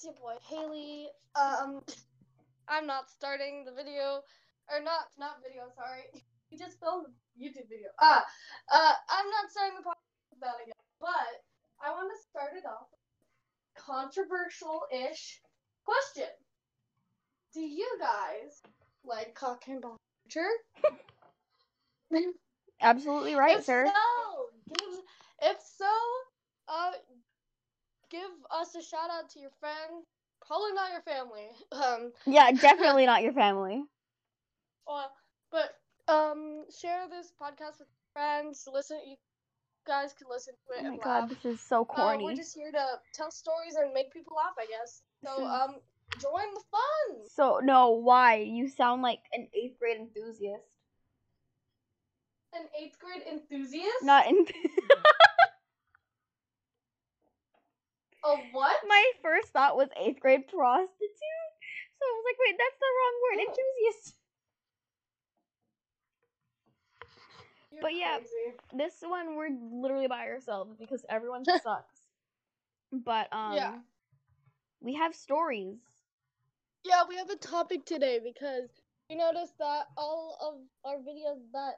it's your boy Haley. Um, I'm not starting the video, or not not video. Sorry, you just filmed a YouTube video. Ah, uh, I'm not starting the podcast that again. But I want to start it off controversial-ish question. Do you guys like cock and ball? Absolutely right, if sir. So, give, if so, uh, give us a shout out to your friend. Probably not your family. Um, Yeah, definitely not your family. well, but um, share this podcast with friends. Listen, you guys can listen to it Oh my and god, laugh. this is so Uh, corny. we're just here to tell stories and make people laugh, I guess. So, um, join the fun. So no, why? You sound like an eighth grade enthusiast. An eighth grade enthusiast. Not in. A what? My first thought was eighth grade prostitute. So I was like, wait, that's the wrong word. Enthusiast. You're but yeah. crazy. This one we're literally by ourselves because everyone sucks. But um, Yeah. we have stories. Yeah, we have a topic today because we noticed that all of our videos that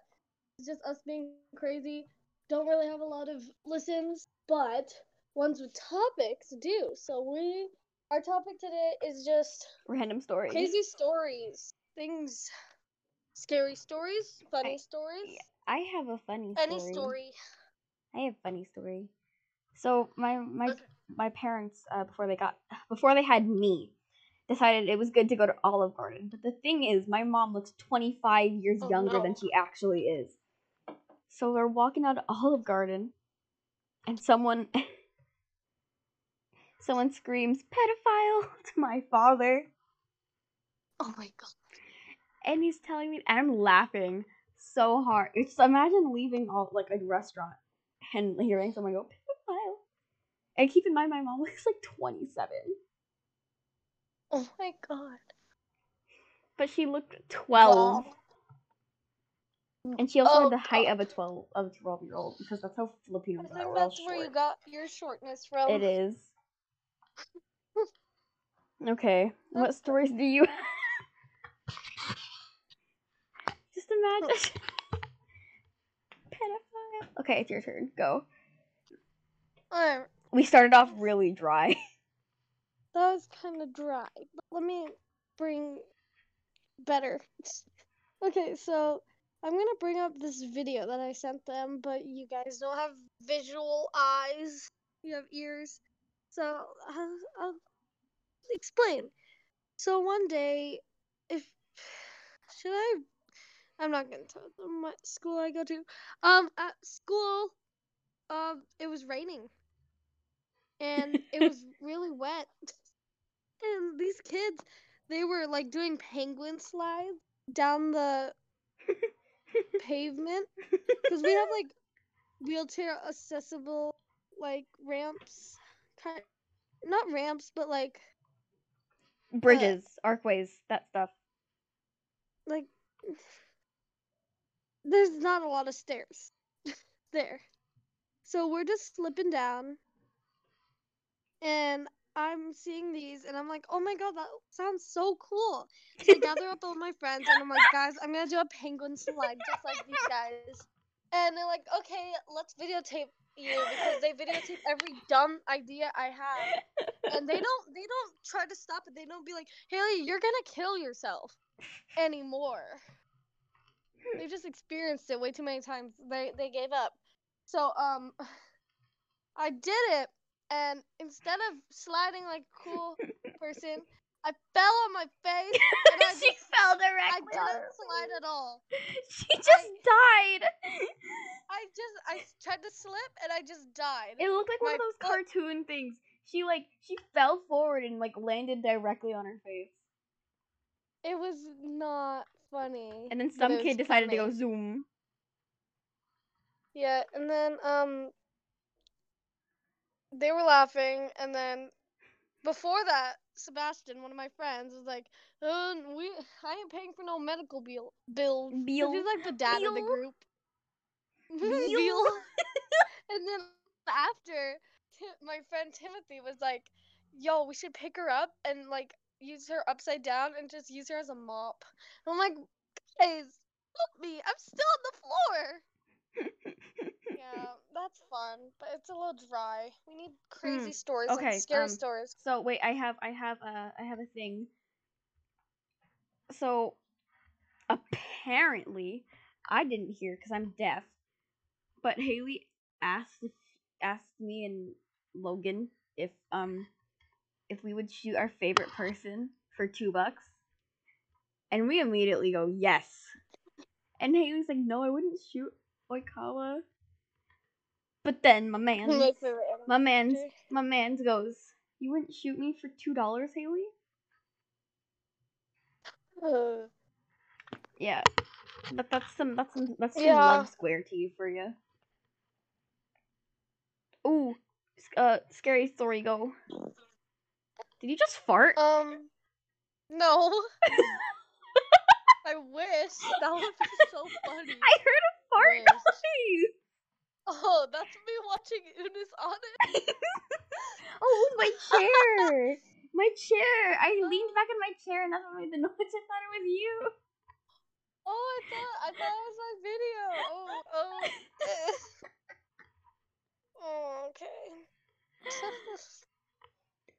is just us being crazy don't really have a lot of listens, but ones with topics do. So we our topic today is just Random stories. crazy stories, things, scary stories, funny I- stories, I have a funny any story. story. I have a funny story. So my my Okay. my parents uh, before they got before they had me decided it was good to go to Olive Garden. But the thing is, my mom looks 25 years Oh, younger no. than she actually is. So we're walking out of Olive Garden, and someone someone screams pedophile to my father, Oh my god. and he's telling me, and I'm laughing so hard. It's imagine leaving all like a restaurant and hearing someone go pedophile. And keep in mind, my mom looks like 27, Oh my god. but she looked 12, Wow. and she also Oh, had the height God. of a 12 of a 12 year old because that's how Filipinos I are. think We're that's where you got your shortness from. It is. Okay, what stories do you? Just imagine. Pedophile. Okay, it's your turn. Go. Alright, We started off really dry. that was kind of dry. But let me bring better. Okay, so I'm gonna bring up this video that I sent them, but you guys don't have visual eyes. You have ears. So I'll, I'll explain. So one day, if should I? I'm not gonna tell them what school I go to. Um, at school, um, it was raining, and it was really wet. And these kids, they were like doing penguin slides down the pavement because we have like wheelchair accessible like ramps, kind not ramps, but like Bridges, archways, that stuff. like there's not a lot of stairs there. So we're just slipping down and I'm seeing these and I'm like, oh my god, that sounds so cool. So I gather up all my friends and I'm like, guys, I'm gonna do a penguin slide just like these guys. And they're like, okay, let's videotape you because they videotape every dumb idea I have. And they don't they don't try to stop it. They don't be like, Haley, you're gonna kill yourself anymore. They've just experienced it way too many times. They they gave up. So um I did it and instead of sliding like a cool person, I fell on my face and I she just fell directly I didn't slide at all. She just died. I just I tried to slip and I just died. It looked like one of those foot- cartoon things. She like she fell forward and like landed directly on her face. It was not funny. And then some kid decided to go zoom. Yeah, and then um they were laughing and then before that Sebastian, one of my friends, was like, uh, we I ain't paying for no medical bill bills. 'Cause Bill. He's like the dad of the group. Bill. Bill. and then after Ti- my friend Timothy was like, yo, we should pick her up and like use her upside down and just use her as a mop. And I'm like, guys, help me! I'm still on the floor. yeah, that's fun, but it's a little dry. We need crazy stories, okay, like scary um, stories. So wait, I have I have a I have a thing. So apparently, I didn't hear because I'm deaf. But Haley asked asked me and Logan if um if we would shoot our favorite person for two bucks, and we immediately go yes. And Haley's like, no, I wouldn't shoot Oikawa. But then my man, My anime my man's character. my man's goes, you wouldn't shoot me for two dollars, Haley? Uh, Yeah, but that's some that's some that's some Yeah. leg square to you for you. Ooh, uh, scary story. Go. Did you just fart? um, no. I wish that would be so funny. I heard a fart noise. Oh, that's me watching Unis on it. Oh, my chair. My chair. I leaned back in my chair and that's what made the noise. I thought it was you. Oh, I thought I thought it was my video. Oh, oh. oh okay.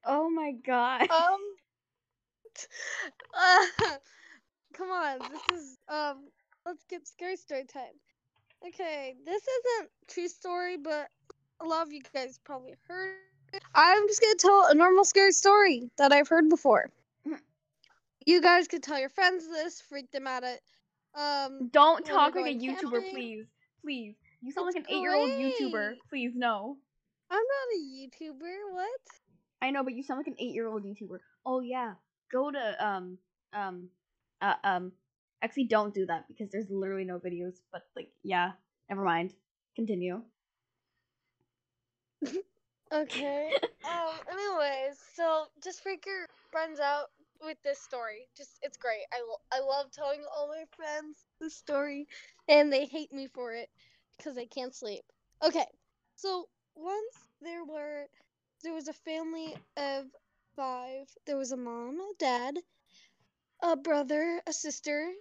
Oh my god. um. Uh, come on, this is um. Let's get scary story time. Okay, this isn't true story, but a lot of you guys probably heard. it. I'm just gonna tell a normal scary story that I've heard before. You guys could tell your friends this, freak them out at. Um, Don't talk like a YouTuber, camping. please. Please. You sound like an eight year old YouTuber. Please, no. I'm not a YouTuber. What? I know, but you sound like an eight year old YouTuber. Oh yeah. Go to um um uh um actually don't do that because there's literally no videos, but like yeah, never mind. Continue. Okay. um. Anyways, so just freak your friends out with this story. Just it's great. I lo- I love telling all my friends this story, and they hate me for it because I can't sleep. Okay. So once there were there was a family of five. There was a mom, a dad, a brother, a sister,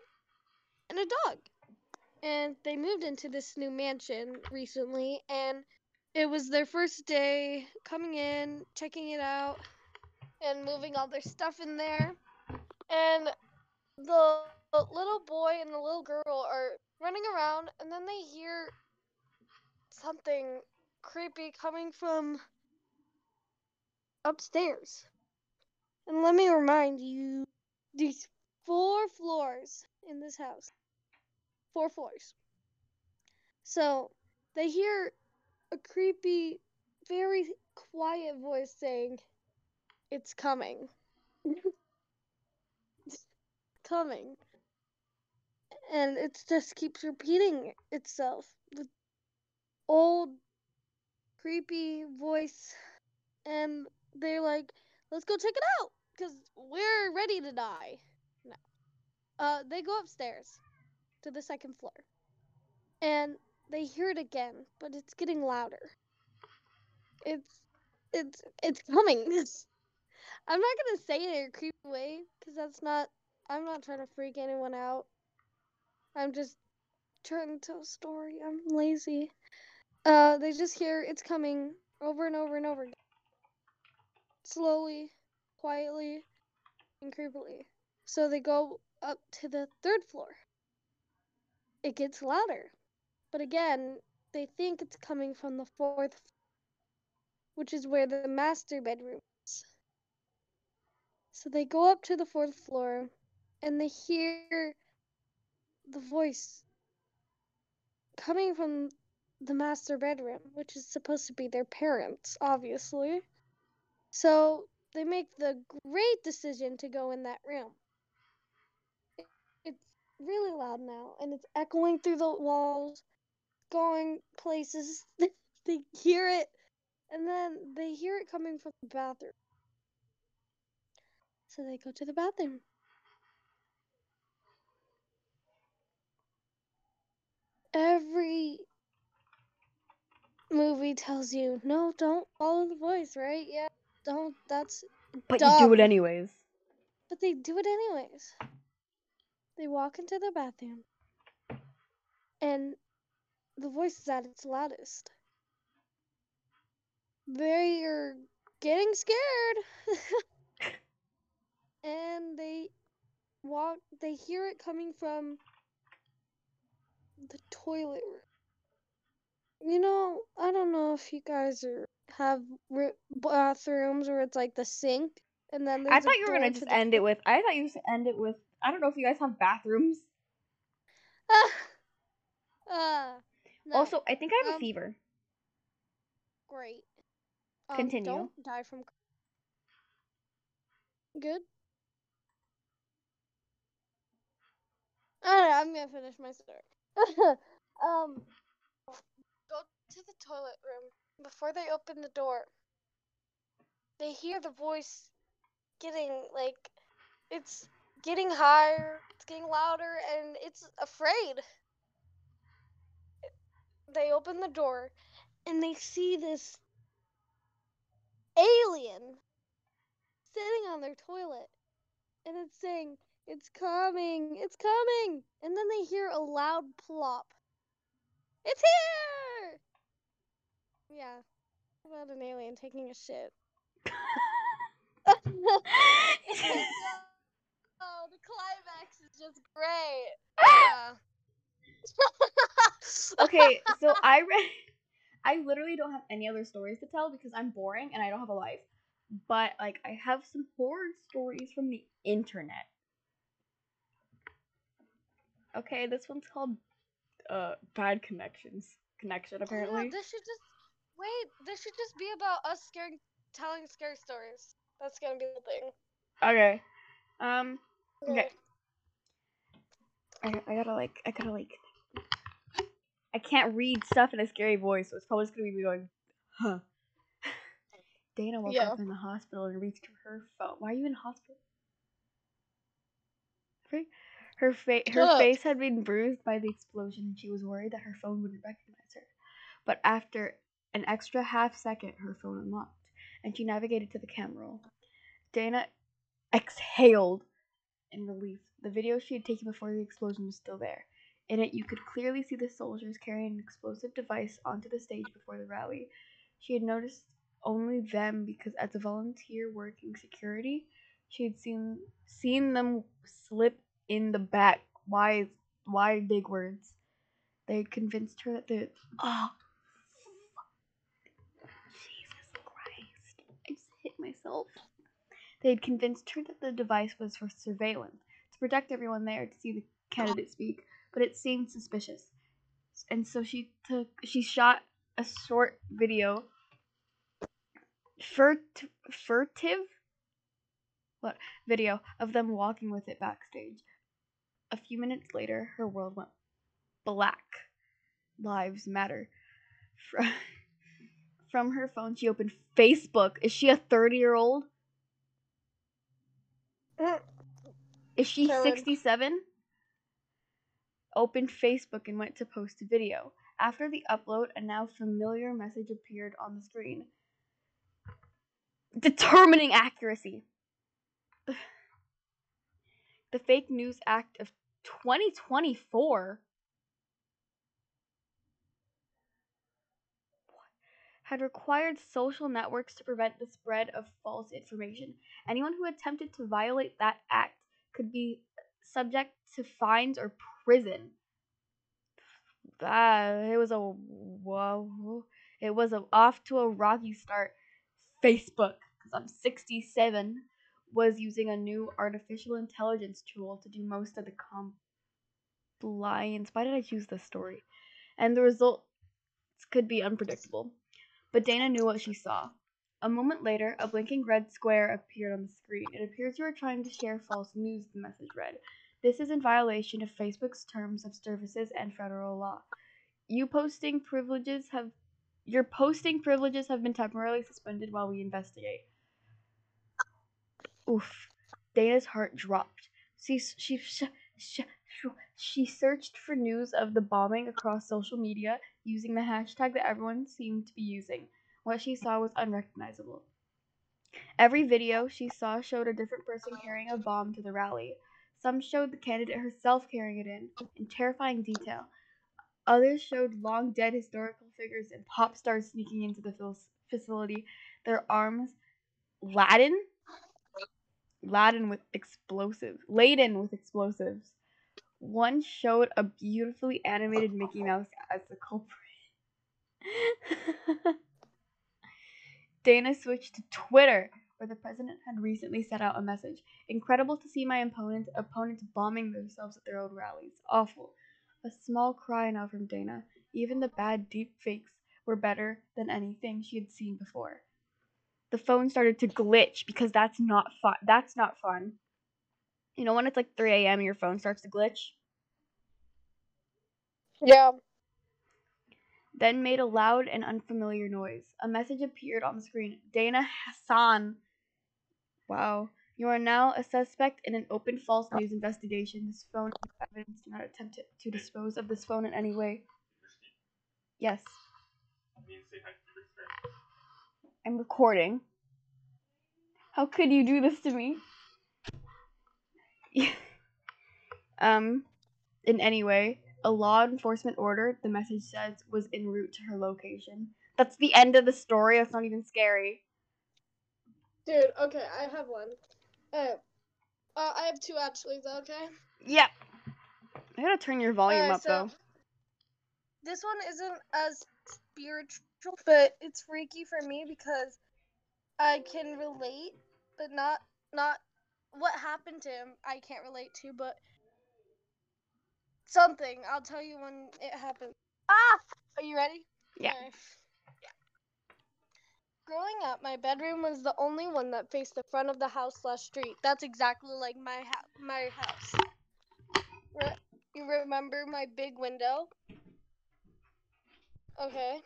and a dog. And they moved into this new mansion recently, and it was their first day coming in, checking it out, and moving all their stuff in there. And the little boy and the little girl are running around, and then they hear something creepy coming from upstairs. And let me remind you these four floors in this house. Four floors. So they hear a creepy, very quiet voice saying, It's coming. It's coming. And it just keeps repeating itself. The old, creepy voice. And they're like, Let's go check it out. Because we're ready to die. No. Uh, they go upstairs to the second floor. And they hear it again, but it's getting louder. It's it's it's coming. I'm not gonna say it in a creepy way because that's not. I'm not trying to freak anyone out. I'm just trying to tell a story. I'm lazy. Uh, they just hear it's coming over and over and over again. Slowly, quietly, and creepily. So they go up to the third floor. It gets louder. But again, they think it's coming from the fourth, which is where the master bedroom is. So they go up to the fourth floor and they hear the voice coming from the master bedroom, which is supposed to be their parents, obviously. So they make the great decision to go in that room. Really loud now and it's echoing through the walls going places. they hear it, and then they hear it coming from the bathroom. So they go to the bathroom. Every movie tells you, no, don't follow the voice, right? Yeah. don't. That's But you do it anyways. But they do it anyways. They walk into the bathroom, and the voice is at its loudest. They're getting scared, and they walk. They hear it coming from the toilet room. You know, I don't know if you guys are have ri- bathrooms where it's like the sink, and then I thought you were gonna just end it with. I thought you would end it with. I don't know if you guys have bathrooms. Ah, no, Also, I think I have a Um, fever. great. Um, Continue. Don't die from. Good. Alright, I'm gonna finish my story. um, go to the toilet room before they open the door. They hear the voice getting like, it's getting higher, it's getting louder, and it's afraid. They open the door, and they see this alien sitting on their toilet, and it's saying, "It's coming, it's coming," and then they hear a loud plop. It's here! Yeah, about an alien taking a shit. oh, the climax is just great. Yeah. okay, so I read. I literally don't have any other stories to tell because I'm boring and I don't have a life. But like, I have some horror stories from the internet. Okay, this one's called uh bad connections. Connection Oh, yeah, apparently. this should just wait. This should just be about us scaring, telling scary stories. That's gonna be the thing. Okay. Um. Okay. I, I gotta like. I gotta like. I can't read stuff in a scary voice, so it's probably just gonna be me going, huh. Dana woke Yeah. up in the hospital and reached for her phone. Why are you in hospital? Her, her, fa- her face had been bruised by the explosion, and she was worried that her phone wouldn't recognize her. But after an extra half second, her phone unlocked, and she navigated to the camera roll. Dana exhaled in relief. The video she had taken before the explosion was still there. In it, you could clearly see the soldiers carrying an explosive device onto the stage before the rally. She had noticed only them because, as a volunteer working security, she had seen seen them slip in the back. Why? Why big words? They had convinced her that the oh, Jesus Christ! I just hit myself. They had convinced her that the device was for surveillance to protect everyone there to see the candidate speak, but it seemed suspicious. And so she took she shot a short video furt, furtive what video of them walking with it backstage. A few minutes later, her world went black. Lives matter. From, from her phone, she opened Facebook. Is she a 30 year old? Is she Karen. 67? Opened Facebook and went to post a video. After the upload, a now familiar message appeared on the screen. Determining accuracy. The Fake News Act of 2024 had required social networks to prevent the spread of false information. Anyone who attempted to violate that act could be subject to fines or prison. Ah, it was a whoa. It was a off to a rocky start. Facebook, because I'm 67, was using a new artificial intelligence tool to do most of the compliance. Why did I choose this story? And the results could be unpredictable. But Dana knew what she saw. A moment later, a blinking red square appeared on the screen. It appears you are trying to share false news, the message read. This is in violation of Facebook's terms of services and federal law. You posting privileges have your posting privileges have been temporarily suspended while we investigate. Oof. Dana's heart dropped. She she she, sh- sh- she searched for news of the bombing across social media using the hashtag that everyone seemed to be using. What she saw was unrecognizable. Every video she saw showed a different person carrying a bomb to the rally. Some showed the candidate herself carrying it in, in terrifying detail. Others showed long dead historical figures and pop stars sneaking into the facility, their arms laden, laden with explosives, laden with explosives. One showed a beautifully animated Mickey Mouse as the culprit. Dana switched to Twitter, where the president had recently sent out a message. Incredible to see my opponents opponents bombing themselves at their own rallies. Awful. A small cry now from Dana. Even the bad deep fakes were better than anything she had seen before. The phone started to glitch because that's not fun. That's not fun. You know when it's like 3 a.m. and your phone starts to glitch? Yeah. Then made a loud and unfamiliar noise. A message appeared on the screen. Dana Hassan. Wow. You are now a suspect in an open false news investigation. This phone is evidence. Do not attempt to, to dispose of this phone in any way. Yes. I'm recording. How could you do this to me? um, in any way, a law enforcement order, the message says, was en route to her location. That's the end of the story. That's not even scary. Dude, okay, I have one. Uh, uh, I have two actually, is that okay? Yep. I gotta turn your volume Alright, up so- though. This one isn't as spiritual, but it's freaky for me because I can relate, but not not what happened to him. I can't relate to, but something. I'll tell you when it happened. Ah, are you ready? Yeah. Alright. Growing up, my bedroom was the only one that faced the front of the house slash street. That's exactly like my house. My house. Re- you remember my big window? Okay.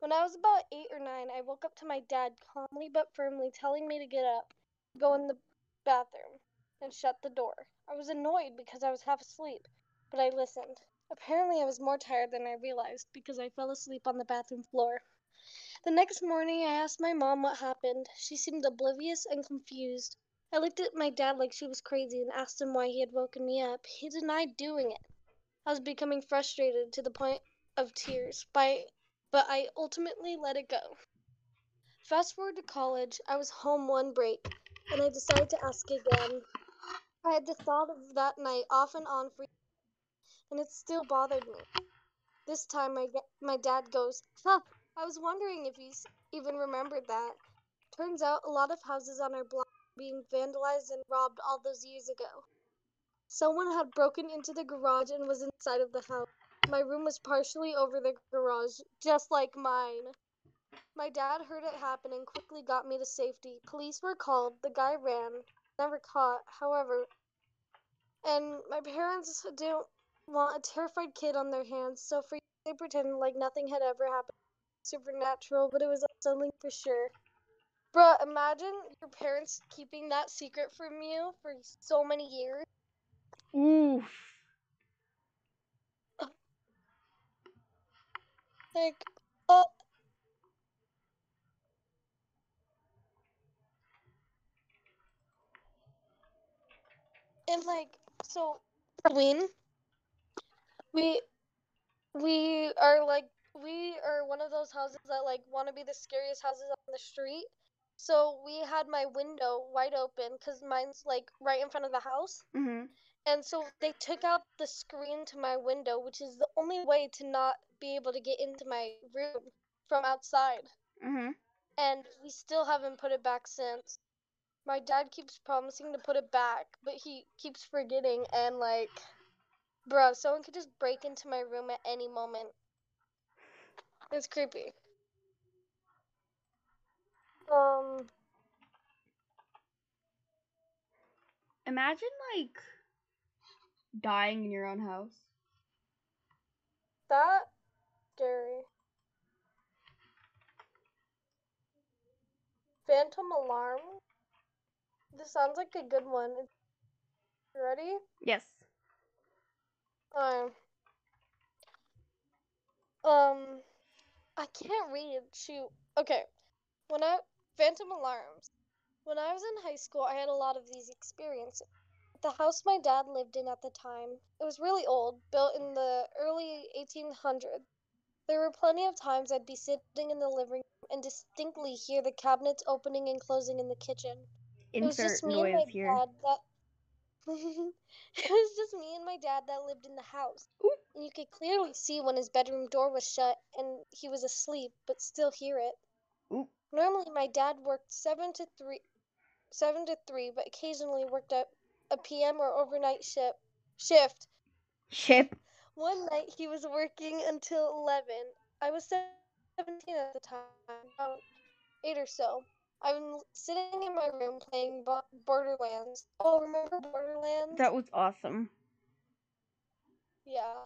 When I was about eight or nine, I woke up to my dad calmly but firmly telling me to get up, go in the bathroom, and shut the door. I was annoyed because I was half asleep, but I listened. Apparently, I was more tired than I realized because I fell asleep on the bathroom floor. The next morning, I asked my mom what happened. She seemed oblivious and confused. I looked at my dad like she was crazy and asked him why he had woken me up. He denied doing it. I was becoming frustrated to the point of tears, by, but I ultimately let it go. Fast forward to college, I was home one break, and I decided to ask again. I had the thought of that night off and on for and it still bothered me. This time, my, my dad goes, Huh, I was wondering if he's even remembered that. Turns out a lot of houses on our block were being vandalized and robbed all those years ago. Someone had broken into the garage and was inside of the house. My room was partially over the garage, just like mine. My dad heard it happen and quickly got me to safety. Police were called, the guy ran, never caught, however. And my parents didn't want a terrified kid on their hands, so for they pretended like nothing had ever happened supernatural, but it was something for sure. Bruh, imagine your parents keeping that secret from you for so many years. Oof. Like, oh. And like, so Halloween, we we are like we are one of those houses that like want to be the scariest houses on the street. So we had my window wide open because mine's like right in front of the house. Mhm. And so they took out the screen to my window, which is the only way to not be able to get into my room from outside. Mhm. And we still haven't put it back since. My dad keeps promising to put it back, but he keeps forgetting and like bro, someone could just break into my room at any moment. It's creepy. Um Imagine like dying in your own house. that scary. Phantom alarm. This sounds like a good one. You ready? Yes. Um. Um. I can't read. Shoot. Okay. When I Phantom alarms. When I was in high school, I had a lot of these experiences. The house my dad lived in at the time, it was really old, built in the early 1800s. There were plenty of times I'd be sitting in the living room and distinctly hear the cabinets opening and closing in the kitchen. It was Insert just me and noise my here. dad that it was just me and my dad that lived in the house. Ooh. And you could clearly see when his bedroom door was shut and he was asleep, but still hear it. Ooh. Normally my dad worked seven to three seven to three, but occasionally worked a, a PM or overnight shift shift. Ship. One night he was working until eleven. I was seventeen at the time, about eight or so. I'm sitting in my room playing Borderlands. Oh, remember Borderlands? That was awesome. Yeah.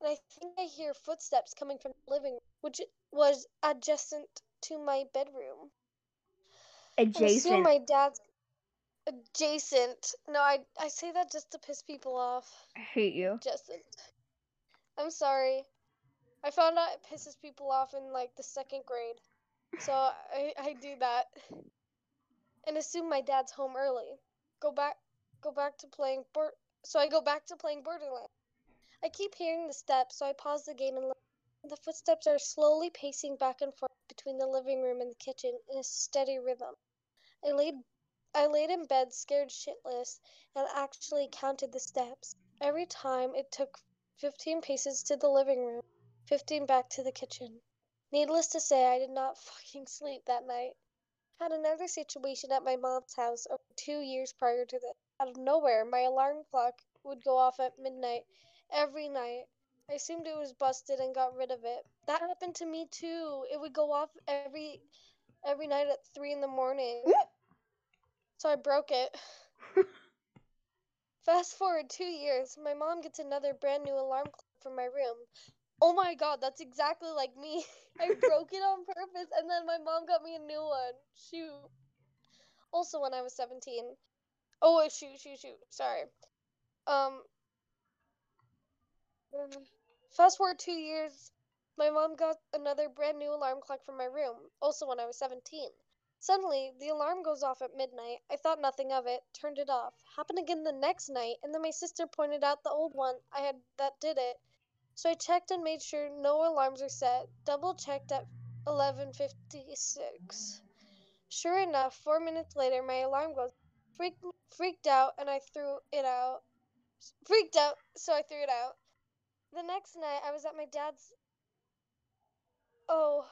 And I think I hear footsteps coming from the living room, which was adjacent to my bedroom. Adjacent. I assume my dad's adjacent. No, I I say that just to piss people off. I hate you. Adjacent. I'm sorry. I found out it pisses people off in like the second grade. So I, I do that. And assume my dad's home early. Go back go back to playing Bor- so I go back to playing Borderlands. I keep hearing the steps, so I pause the game and look. The footsteps are slowly pacing back and forth between the living room and the kitchen in a steady rhythm. I laid I laid in bed scared shitless and actually counted the steps. Every time it took 15 paces to the living room, 15 back to the kitchen. Needless to say, I did not fucking sleep that night. Had another situation at my mom's house over two years prior to this. Out of nowhere, my alarm clock would go off at midnight every night. I assumed it was busted and got rid of it. That happened to me too. It would go off every every night at three in the morning. So I broke it. Fast forward two years, my mom gets another brand new alarm clock for my room. Oh my god, that's exactly like me. I broke it on purpose and then my mom got me a new one. Shoot. Also when I was 17. Oh, shoot, shoot, shoot. Sorry. Um mm, Fast forward 2 years, my mom got another brand new alarm clock for my room, also when I was 17. Suddenly, the alarm goes off at midnight. I thought nothing of it, turned it off. Happened again the next night, and then my sister pointed out the old one I had that did it. So I checked and made sure no alarms were set. Double checked at 11:56. Sure enough, 4 minutes later my alarm goes. Freaked freaked out and I threw it out. Freaked out, so I threw it out. The next night I was at my dad's Oh,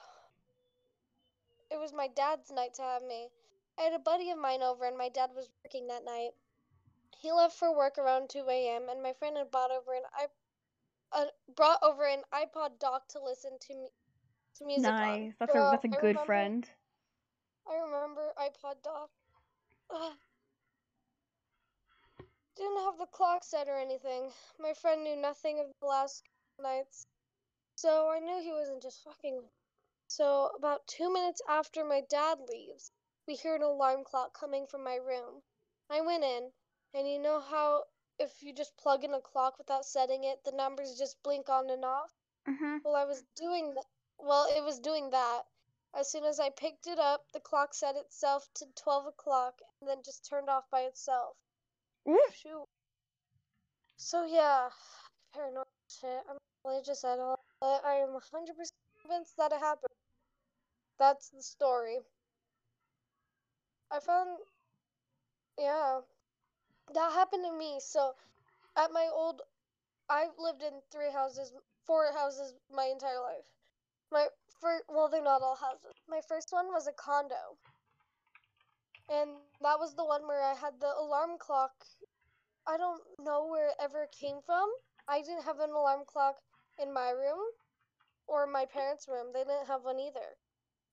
it was my dad's night to have me. I had a buddy of mine over, and my dad was working that night. He left for work around 2 a.m., and my friend had brought over an uh, brought over an iPod dock to listen to me to music on. Nice. That's a that's a good remember- friend. I remember iPod dock. Ugh. Didn't have the clock set or anything. My friend knew nothing of the last nights, so I knew he wasn't just fucking. So, about two minutes after my dad leaves, we hear an alarm clock coming from my room. I went in, and you know how if you just plug in a clock without setting it, the numbers just blink on and off? Mhm. Well, I was doing th- well, it was doing that. As soon as I picked it up, the clock set itself to 12 o'clock and then just turned off by itself. Ooh. Shoot. So, yeah, paranormal shit. I'm religious at all, but I am 100% convinced that it happened. That's the story. I found, yeah, that happened to me. So, at my old, I've lived in three houses, four houses my entire life. My first, well, they're not all houses. My first one was a condo. And that was the one where I had the alarm clock. I don't know where it ever came from. I didn't have an alarm clock in my room or my parents' room. They didn't have one either.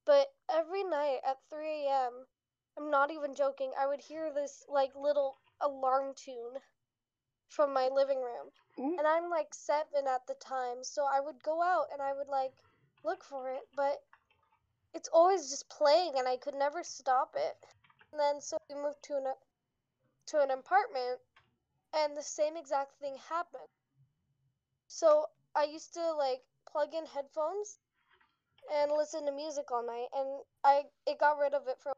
But every night at 3 a.m., I'm not even joking, I would hear this like little alarm tune from my living room. Ooh. And I'm like seven at the time, so I would go out and I would like look for it, but it's always just playing and I could never stop it. And then so we moved to an to an apartment and the same exact thing happened. So I used to like plug in headphones and listen to music all night, and I it got rid of it for a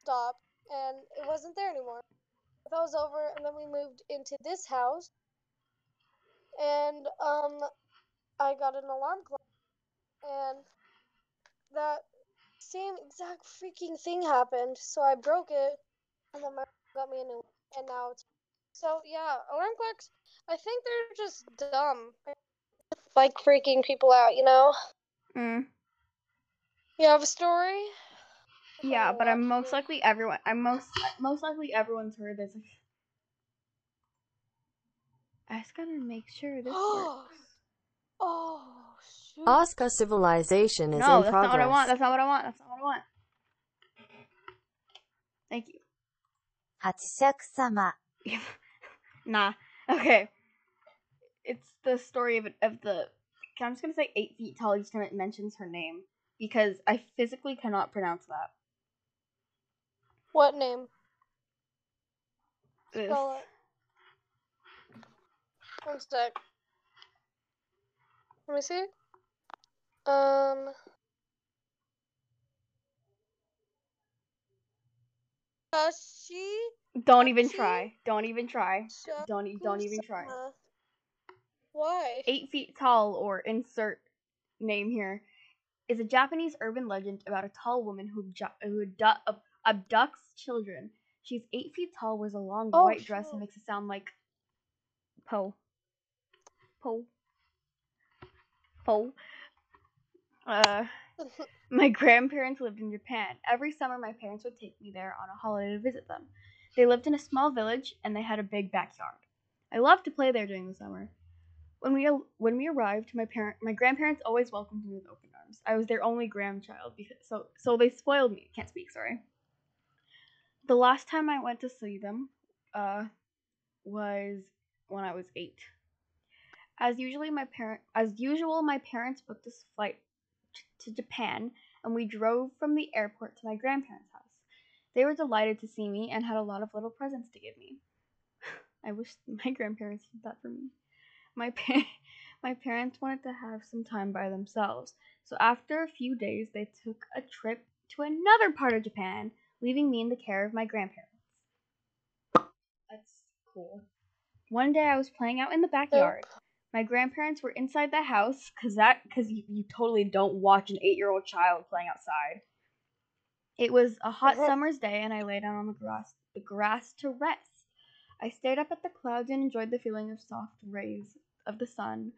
stop, and it wasn't there anymore. That was over, and then we moved into this house, and um, I got an alarm clock, and that same exact freaking thing happened. So I broke it, and then my got me a new, and now it's so yeah. Alarm clocks, I think they're just dumb, like freaking people out, you know. Mm. You have a story? Yeah, Oh, but I'm most absolutely. likely everyone. I'm most most likely everyone's heard this. I just gotta make sure this works. Oh shoot! Oscar civilization is No, in that's progress. not what I want. That's not what I want. That's not what I want. Thank you. 八尺様、 nah. Okay. It's the story of of the. I'm just gonna say eight feet tall each time it mentions her name because I physically cannot pronounce that. What name? This. Spell it. One sec. Let me see. Um. Tashi. Don't even Tachi? try. Don't even try. Don't e- don't even try. Shakusama. Why? Eight feet tall, or insert name here, is a Japanese urban legend about a tall woman who abju- who abdu- ab- abducts children. She's eight feet tall, wears a long Oh, white dress, and makes it sound like Poe. Poe. Poe. Uh, my grandparents lived in Japan. Every summer, my parents would take me there on a holiday to visit them. They lived in a small village, and they had a big backyard. I loved to play there during the summer. When we when we arrived, my parent my grandparents always welcomed me with open arms. I was their only grandchild, because, so so they spoiled me. Can't speak, sorry. The last time I went to see them, uh, was when I was eight. As usually, my parent as usual, my parents booked this flight t- to Japan, and we drove from the airport to my grandparents' house. They were delighted to see me and had a lot of little presents to give me. I wish my grandparents did that for me. My pa- my parents wanted to have some time by themselves, so after a few days, they took a trip to another part of Japan, leaving me in the care of my grandparents. That's cool. One day I was playing out in the backyard. My grandparents were inside the house cuz that cuz you, you totally don't watch an 8-year-old child playing outside. It was a hot Mhm. summer's day and I lay down on the grass the grass to rest. I stared up at the clouds and enjoyed the feeling of soft rays of the sun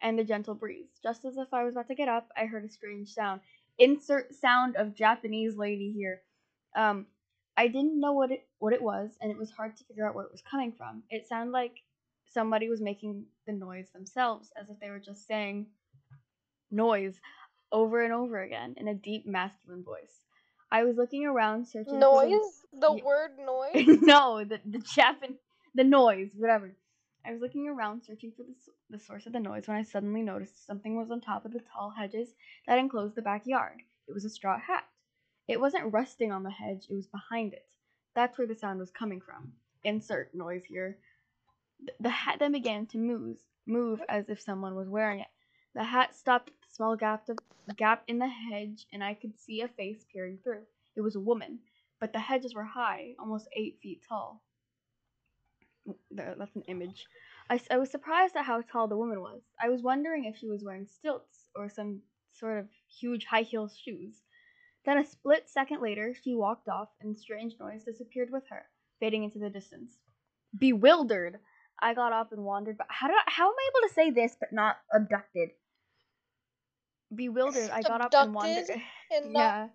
and the gentle breeze. Just as if I was about to get up, I heard a strange sound. Insert sound of Japanese lady here. Um, I didn't know what it what it was, and it was hard to figure out where it was coming from. It sounded like somebody was making the noise themselves, as if they were just saying noise over and over again in a deep masculine voice. I was looking around searching for the- Noise? The Ye- word noise? no, the the Japan, the noise, whatever. I was looking around searching for the, the source of the noise when I suddenly noticed something was on top of the tall hedges that enclosed the backyard. It was a straw hat. It wasn't resting on the hedge, it was behind it. That's where the sound was coming from. Insert noise here. The hat then began to move, move as if someone was wearing it. The hat stopped at the small gap, of, gap in the hedge, and I could see a face peering through. It was a woman, but the hedges were high, almost eight feet tall. That's an image. I, I was surprised at how tall the woman was. I was wondering if she was wearing stilts or some sort of huge high heel shoes. Then a split second later, she walked off, and the strange noise disappeared with her, fading into the distance. Bewildered, I got up and wandered. But how do I, how am I able to say this but not abducted? Bewildered, I got up and wandered. And not yeah,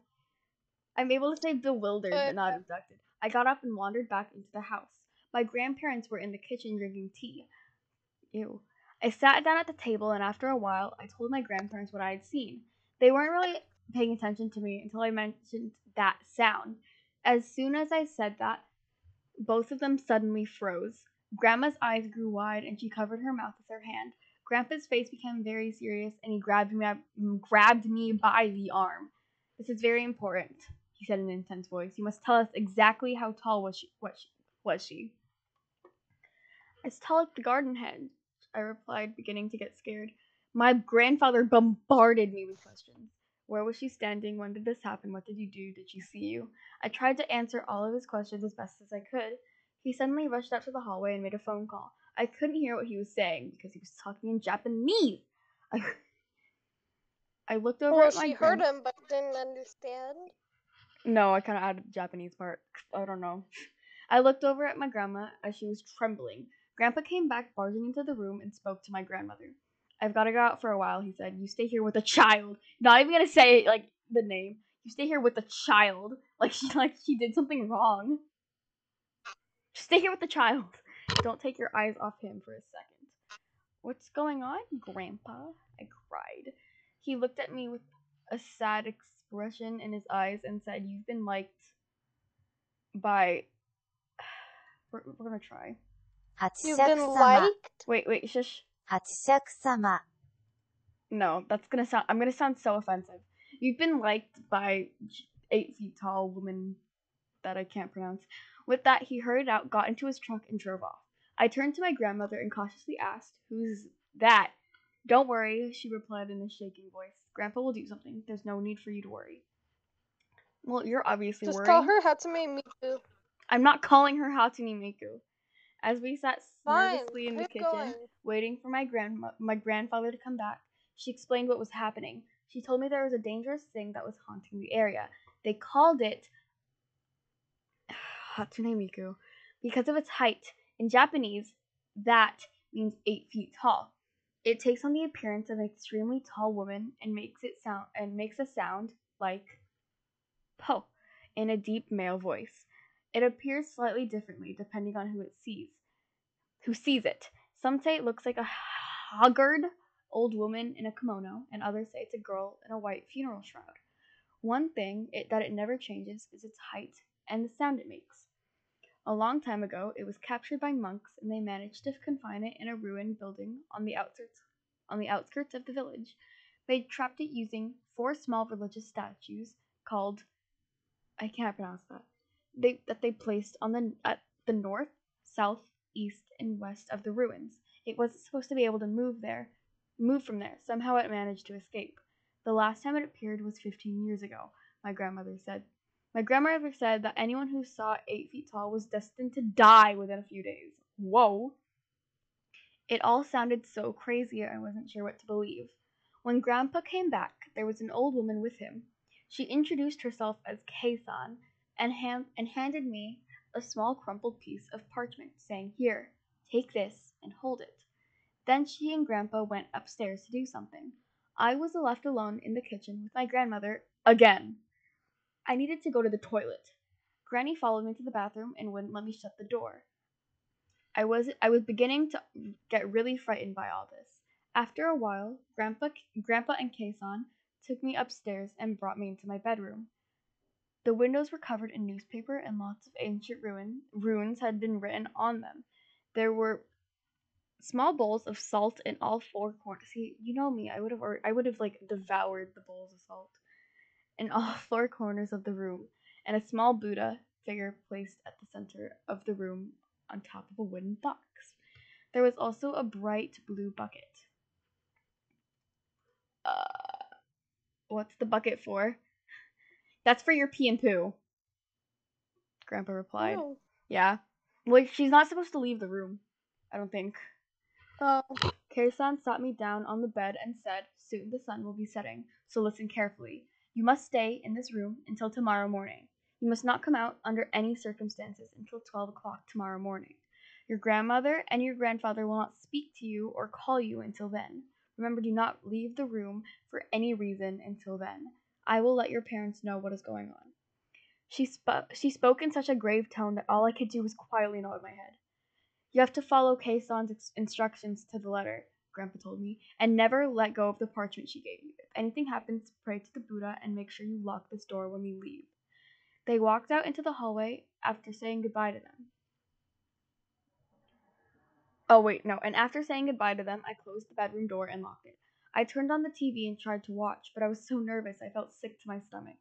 I'm able to say bewildered but not abducted. I got up and wandered back into the house. My grandparents were in the kitchen drinking tea. Ew. I sat down at the table, and after a while, I told my grandparents what I had seen. They weren't really paying attention to me until I mentioned that sound. As soon as I said that, both of them suddenly froze. Grandma's eyes grew wide, and she covered her mouth with her hand. Grandpa's face became very serious, and he grabbed me, grabbed me by the arm. This is very important, he said in an intense voice. You must tell us exactly how tall was she, what she, was she. As tall as the garden hedge, I replied, beginning to get scared. My grandfather bombarded me with questions. Where was she standing? When did this happen? What did you do? Did she see you? I tried to answer all of his questions as best as I could. He suddenly rushed out to the hallway and made a phone call. I couldn't hear what he was saying because he was talking in Japanese. I, I looked over Well, at my she heard him but didn't understand. No, I kind of added the Japanese part. I don't know. I looked over at my grandma as she was trembling. Grandpa came back barging into the room and spoke to my grandmother. I've got to go out for a while, he said. You stay here with a child. Not even going to say, like, the name. You stay here with a child. Like, she, like, she did something wrong. Stay here with the child. Don't take your eyes off him for a second. What's going on, Grandpa? I cried. He looked at me with a sad expression in his eyes and said, You've been liked by. We're, we're gonna try. You've been liked? Wait, wait, shush. Hatshek sama. No, that's gonna sound. I'm gonna sound so offensive. You've been liked by eight feet tall woman that I can't pronounce. With that, he hurried out, got into his truck, and drove off. I turned to my grandmother and cautiously asked, "Who's that?" Don't worry, she replied in a shaking voice. Grandpa will do something. There's no need for you to worry. Well, you're obviously Just worried. Just call her Hatsune Miku. I'm not calling her Hatsune Miku. As we sat nervously in the kitchen, going. waiting for my grandma my grandfather to come back, she explained what was happening. She told me there was a dangerous thing that was haunting the area. They called it Hatsune Miku because of its height. In Japanese, that means eight feet tall. It takes on the appearance of an extremely tall woman and makes it sound and makes a sound like po in a deep male voice. It appears slightly differently depending on who it sees. Who sees it. Some say it looks like a haggard old woman in a kimono, and others say it's a girl in a white funeral shroud. One thing it, that it never changes is its height and the sound it makes. A long time ago, it was captured by monks, and they managed to confine it in a ruined building on the outskirts on the outskirts of the village. They trapped it using four small religious statues called I can't pronounce that. They that they placed on the at the north, south, east, and west of the ruins. It wasn't supposed to be able to move there, move from there. Somehow it managed to escape. The last time it appeared was 15 years ago. My grandmother said. My grandmother said that anyone who saw it eight feet tall was destined to die within a few days. Whoa. It all sounded so crazy I wasn't sure what to believe. When Grandpa came back, there was an old woman with him. She introduced herself as Kei-san and, hand- and handed me a small crumpled piece of parchment, saying, Here, take this and hold it. Then she and Grandpa went upstairs to do something. I was left alone in the kitchen with my grandmother again. I needed to go to the toilet. Granny followed me to the bathroom and wouldn't let me shut the door. I was I was beginning to get really frightened by all this. After a while, Grandpa Grandpa and Kei-san took me upstairs and brought me into my bedroom. The windows were covered in newspaper and lots of ancient ruin, runes had been written on them. There were small bowls of salt in all four corners. See, you know me, I would have I would have like devoured the bowls of salt in all four corners of the room, and a small Buddha figure placed at the center of the room on top of a wooden box. There was also a bright blue bucket. Uh, what's the bucket for? That's for your pee and poo. Grandpa replied. No. Yeah. Well, she's not supposed to leave the room. I don't think. Oh, Kei-san sat me down on the bed and said, Soon the sun will be setting, so listen carefully. You must stay in this room until tomorrow morning. You must not come out under any circumstances until 12 o'clock tomorrow morning. Your grandmother and your grandfather will not speak to you or call you until then. Remember, do not leave the room for any reason until then. I will let your parents know what is going on. She, sp- she spoke in such a grave tone that all I could do was quietly nod my head. You have to follow Kei-san's ex- instructions to the letter, Grandpa told me, and never let go of the parchment she gave you. If anything happens, pray to the Buddha and make sure you lock this door when we leave. They walked out into the hallway after saying goodbye to them. Oh, wait, no. And after saying goodbye to them, I closed the bedroom door and locked it. I turned on the TV and tried to watch, but I was so nervous I felt sick to my stomach.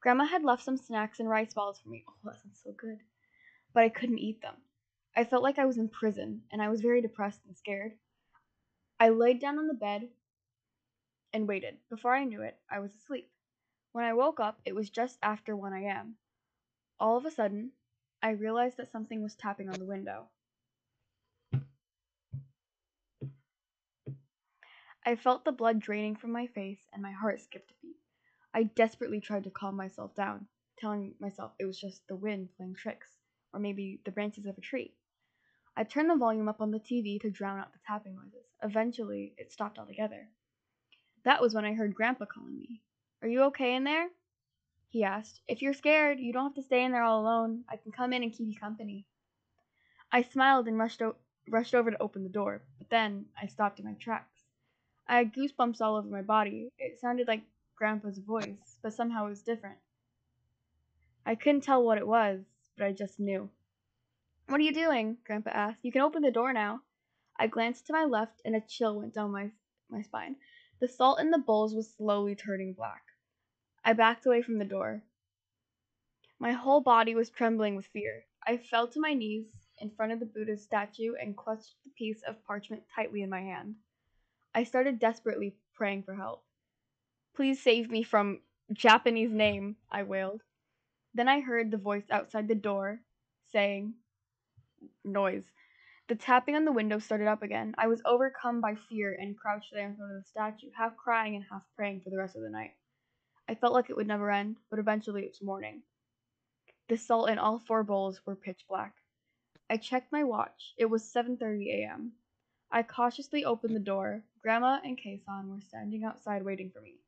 Grandma had left some snacks and rice balls for me. Oh, that sounds so good. But I couldn't eat them. I felt like I was in prison, and I was very depressed and scared. I laid down on the bed and waited. Before I knew it, I was asleep. When I woke up, it was just after 1 a.m. All of a sudden, I realized that something was tapping on the window. I felt the blood draining from my face and my heart skipped a beat. I desperately tried to calm myself down, telling myself it was just the wind playing tricks, or maybe the branches of a tree. I turned the volume up on the TV to drown out the tapping noises. Eventually, it stopped altogether. That was when I heard Grandpa calling me. Are you okay in there? He asked. If you're scared, you don't have to stay in there all alone. I can come in and keep you company. I smiled and rushed, o- rushed over to open the door, but then I stopped in my tracks. I had goosebumps all over my body. It sounded like Grandpa's voice, but somehow it was different. I couldn't tell what it was, but I just knew. What are you doing? Grandpa asked. You can open the door now. I glanced to my left and a chill went down my, my spine. The salt in the bowls was slowly turning black. I backed away from the door. My whole body was trembling with fear. I fell to my knees in front of the Buddha's statue and clutched the piece of parchment tightly in my hand. I started desperately praying for help. Please save me from Japanese name, I wailed. Then I heard the voice outside the door saying, Noise. The tapping on the window started up again. I was overcome by fear and crouched there in front of the statue, half crying and half praying for the rest of the night. I felt like it would never end, but eventually it was morning. The salt in all four bowls were pitch black. I checked my watch. It was 7:30 a.m. I cautiously opened the door. Grandma and Keisan were standing outside waiting for me.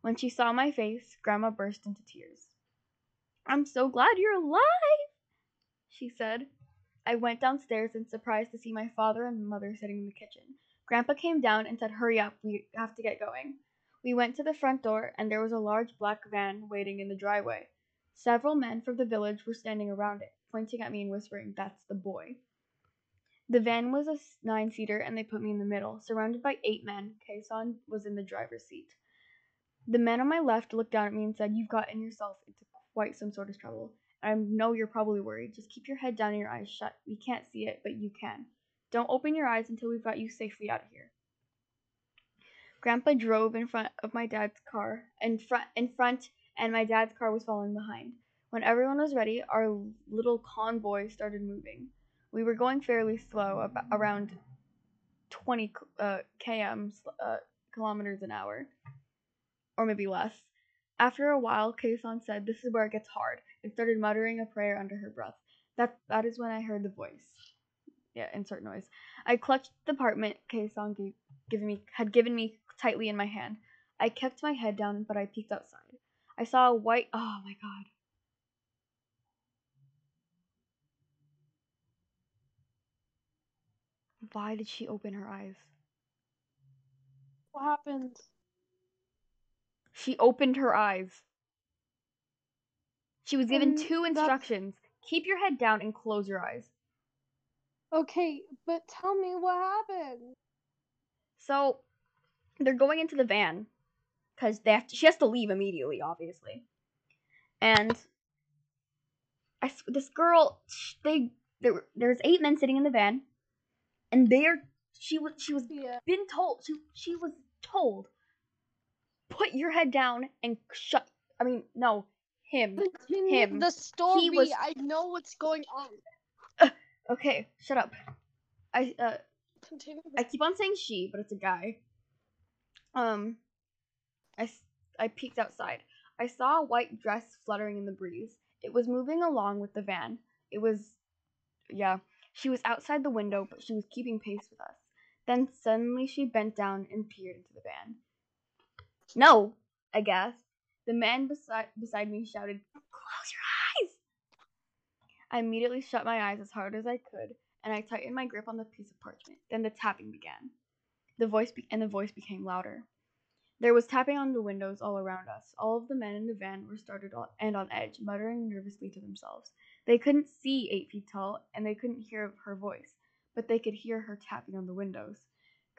When she saw my face, Grandma burst into tears. I'm so glad you're alive, she said. I went downstairs and surprised to see my father and mother sitting in the kitchen. Grandpa came down and said, Hurry up, we have to get going. We went to the front door, and there was a large black van waiting in the driveway. Several men from the village were standing around it, pointing at me and whispering, That's the boy. The van was a nine seater, and they put me in the middle, surrounded by eight men. Keisan was in the driver's seat. The man on my left looked down at me and said, You've gotten yourself into quite some sort of trouble. I know you're probably worried. Just keep your head down and your eyes shut. We can't see it, but you can. Don't open your eyes until we've got you safely out of here. Grandpa drove in front of my dad's car, in front, in front, and my dad's car was following behind. When everyone was ready, our little convoy started moving. We were going fairly slow, about, around 20 uh, km, uh, kilometers an hour, or maybe less. After a while, Keisan said, This is where it gets hard, and started muttering a prayer under her breath. That that is when I heard the voice. Yeah, insert noise. I clutched the apartment Keisan gave, given me had given me tightly in my hand. I kept my head down, but I peeked outside. I saw a white oh my god. Why did she open her eyes? What happened? She opened her eyes. She was given Um, two that's- instructions. Keep your head down and close your eyes. Okay, but tell me what happened. So they're going into the van because they have to, she has to leave immediately, obviously. And I this girl, they there there's eight men sitting in the van, and they're she was she was Yeah. been told she she was told put your head down and shut. I mean no him. Continue Him. the story. was- I know what's going on. Okay, shut up. I uh Continue. I keep on saying she, but it's a guy. Um, I, s- I peeked outside. I saw a white dress fluttering in the breeze. It was moving along with the van. It was, yeah, she was outside the window, but she was keeping pace with us. Then suddenly she bent down and peered into the van. No, I gasped. The man beside beside me shouted, "Close your eyes!" I immediately shut my eyes as hard as I could and I tightened my grip on the piece of parchment. Then the tapping began. The voice be- and the voice became louder. There was tapping on the windows all around us. All of the men in the van were startled on- and on edge, muttering nervously to themselves. They couldn't see eight feet tall, and they couldn't hear her voice, but they could hear her tapping on the windows.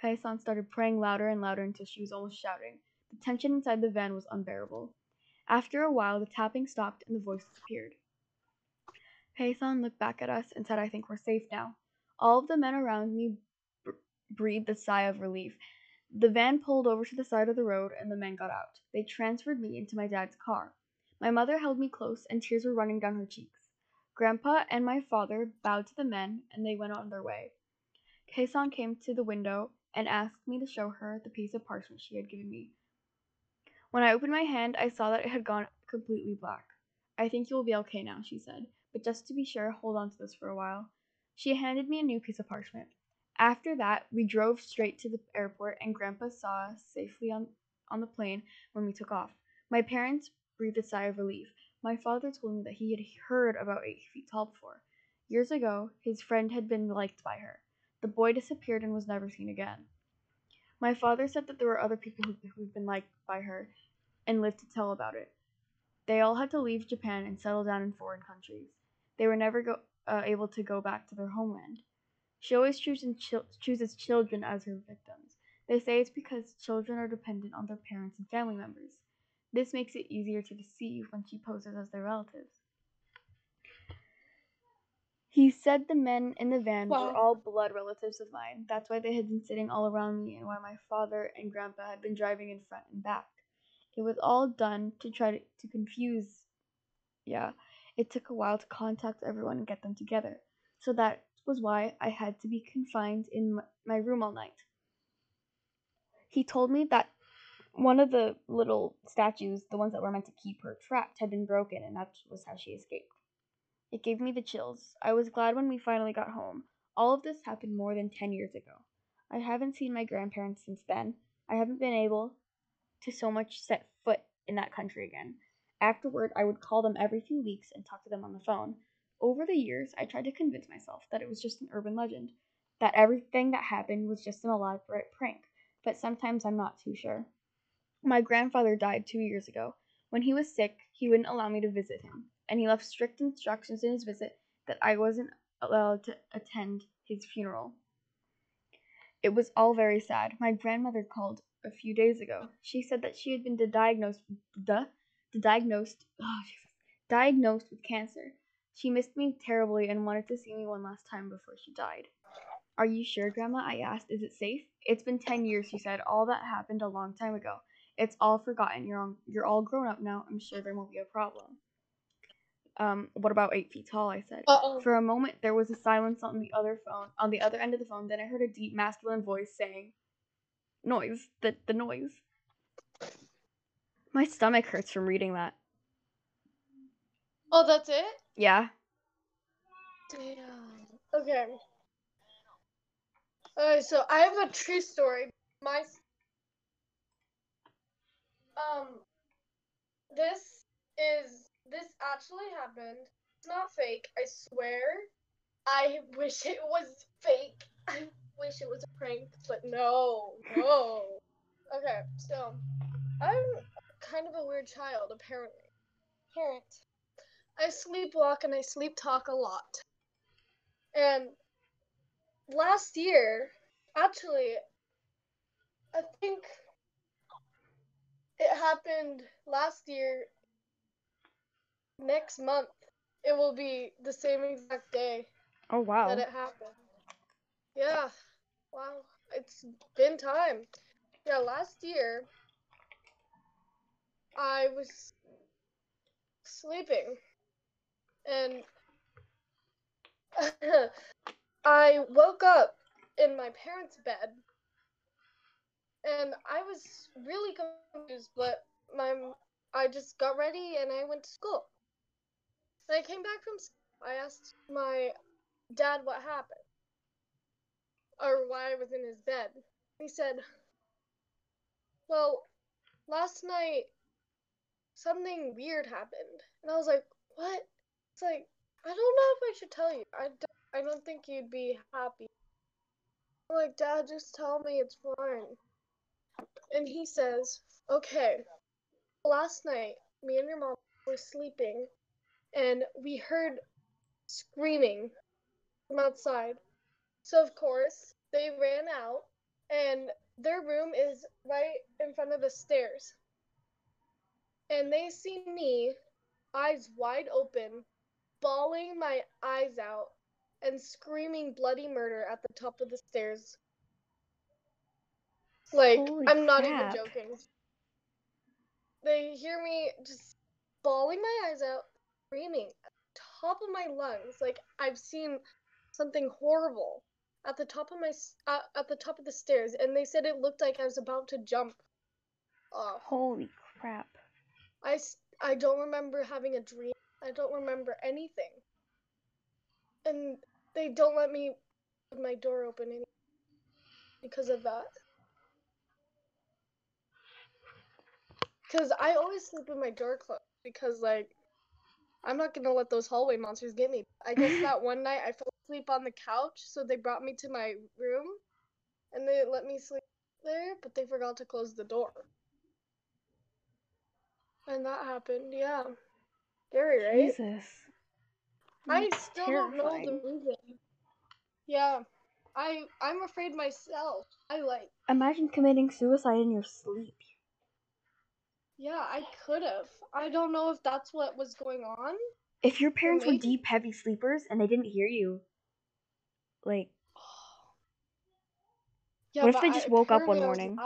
Kaisan started praying louder and louder until she was almost shouting. The tension inside the van was unbearable. After a while, the tapping stopped and the voice disappeared. Kei-san looked back at us and said, I think we're safe now. All of the men around me br- breathed a sigh of relief. The van pulled over to the side of the road and the men got out. They transferred me into my dad's car. My mother held me close and tears were running down her cheeks. Grandpa and my father bowed to the men and they went on their way. Kei-san came to the window and asked me to show her the piece of parchment she had given me. When I opened my hand, I saw that it had gone completely black. I think you will be okay now, she said, but just to be sure, hold on to this for a while. She handed me a new piece of parchment. After that, we drove straight to the airport, and Grandpa saw us safely on, on the plane when we took off. My parents breathed a sigh of relief. My father told me that he had heard about Eight Feet Tall before. Years ago, his friend had been liked by her. The boy disappeared and was never seen again. My father said that there were other people who, who'd been liked by her and lived to tell about it. They all had to leave Japan and settle down in foreign countries. They were never go, uh, able to go back to their homeland. She always chooses, chil- chooses children as her victims. They say it's because children are dependent on their parents and family members. This makes it easier to deceive when she poses as their relatives. He said the men in the van were all blood relatives of mine. That's why they had been sitting all around me and why my father and grandpa had been driving in front and back. It was all done to try to, to confuse. Yeah, it took a while to contact everyone and get them together. So that was why I had to be confined in my room all night. He told me that one of the little statues, the ones that were meant to keep her trapped, had been broken, and that was how she escaped. It gave me the chills. I was glad when we finally got home. All of this happened more than 10 years ago. I haven't seen my grandparents since then. I haven't been able to so much set foot in that country again. Afterward, I would call them every few weeks and talk to them on the phone. Over the years, I tried to convince myself that it was just an urban legend, that everything that happened was just an elaborate prank, but sometimes I'm not too sure. My grandfather died two years ago. When he was sick, he wouldn't allow me to visit him, and he left strict instructions in his visit that I wasn't allowed to attend his funeral. It was all very sad. My grandmother called a few days ago. She said that she had been diagnosed, duh, diagnosed, oh, diagnosed with cancer. She missed me terribly and wanted to see me one last time before she died. Are you sure, Grandma? I asked. Is it safe? It's been ten years, she said. All that happened a long time ago. It's all forgotten. You're on, you're all grown up now. I'm sure there won't be a problem. Um, what about eight feet tall? I said. Uh-oh. For a moment, there was a silence on the other phone, on the other end of the phone. Then I heard a deep masculine voice saying, "Noise, the the noise." My stomach hurts from reading that. Oh, that's it? Yeah. Damn. Okay. Okay, so I have a true story. My um this is this actually happened. It's not fake, I swear. I wish it was fake. I wish it was a prank, but no, no. Okay, so I'm kind of a weird child, apparently. Parent. I sleepwalk and I sleep talk a lot. And last year, actually, I think it happened last year. Next month, it will be the same exact day Oh wow. that it happened. Yeah. Wow. It's been time. Yeah, last year I was sleeping and I woke up in my parents' bed and I was really confused, but my I just got ready and I went to school. When I came back from school, I asked my dad what happened or why I was in his bed. He said, Well, last night something weird happened. And I was like, What? It's like, I don't know if I should tell you. I don't, I don't think you'd be happy. I'm like, Dad, just tell me it's fine. And he says, Okay, last night, me and your mom were sleeping, and we heard screaming from outside. So of course they ran out, and their room is right in front of the stairs. And they see me, eyes wide open, bawling my eyes out, and screaming bloody murder at the top of the stairs. Like, Holy I'm not crap. even joking. They hear me just bawling my eyes out, screaming at the top of my lungs. Like, I've seen something horrible at the top of my uh, at the top of the stairs, and they said it looked like I was about to jump off. Holy crap. I I don't remember having a dream. I don't remember anything. And they don't let me leave my door open any- because of that. Because I always sleep with my door closed because, like, I'm not gonna let those hallway monsters get me. I guess that one night I fell asleep on the couch, so they brought me to my room and they let me sleep there, but they forgot to close the door. And that happened, yeah. Scary, right? Jesus. I still don't know the reason. Yeah. I I'm afraid myself. I like Imagine committing suicide in your sleep. Yeah, I could have. I don't know if that's what was going on. If your parents were deep, heavy sleepers and they didn't hear you, like, Yeah, What if they I- just woke up one I morning?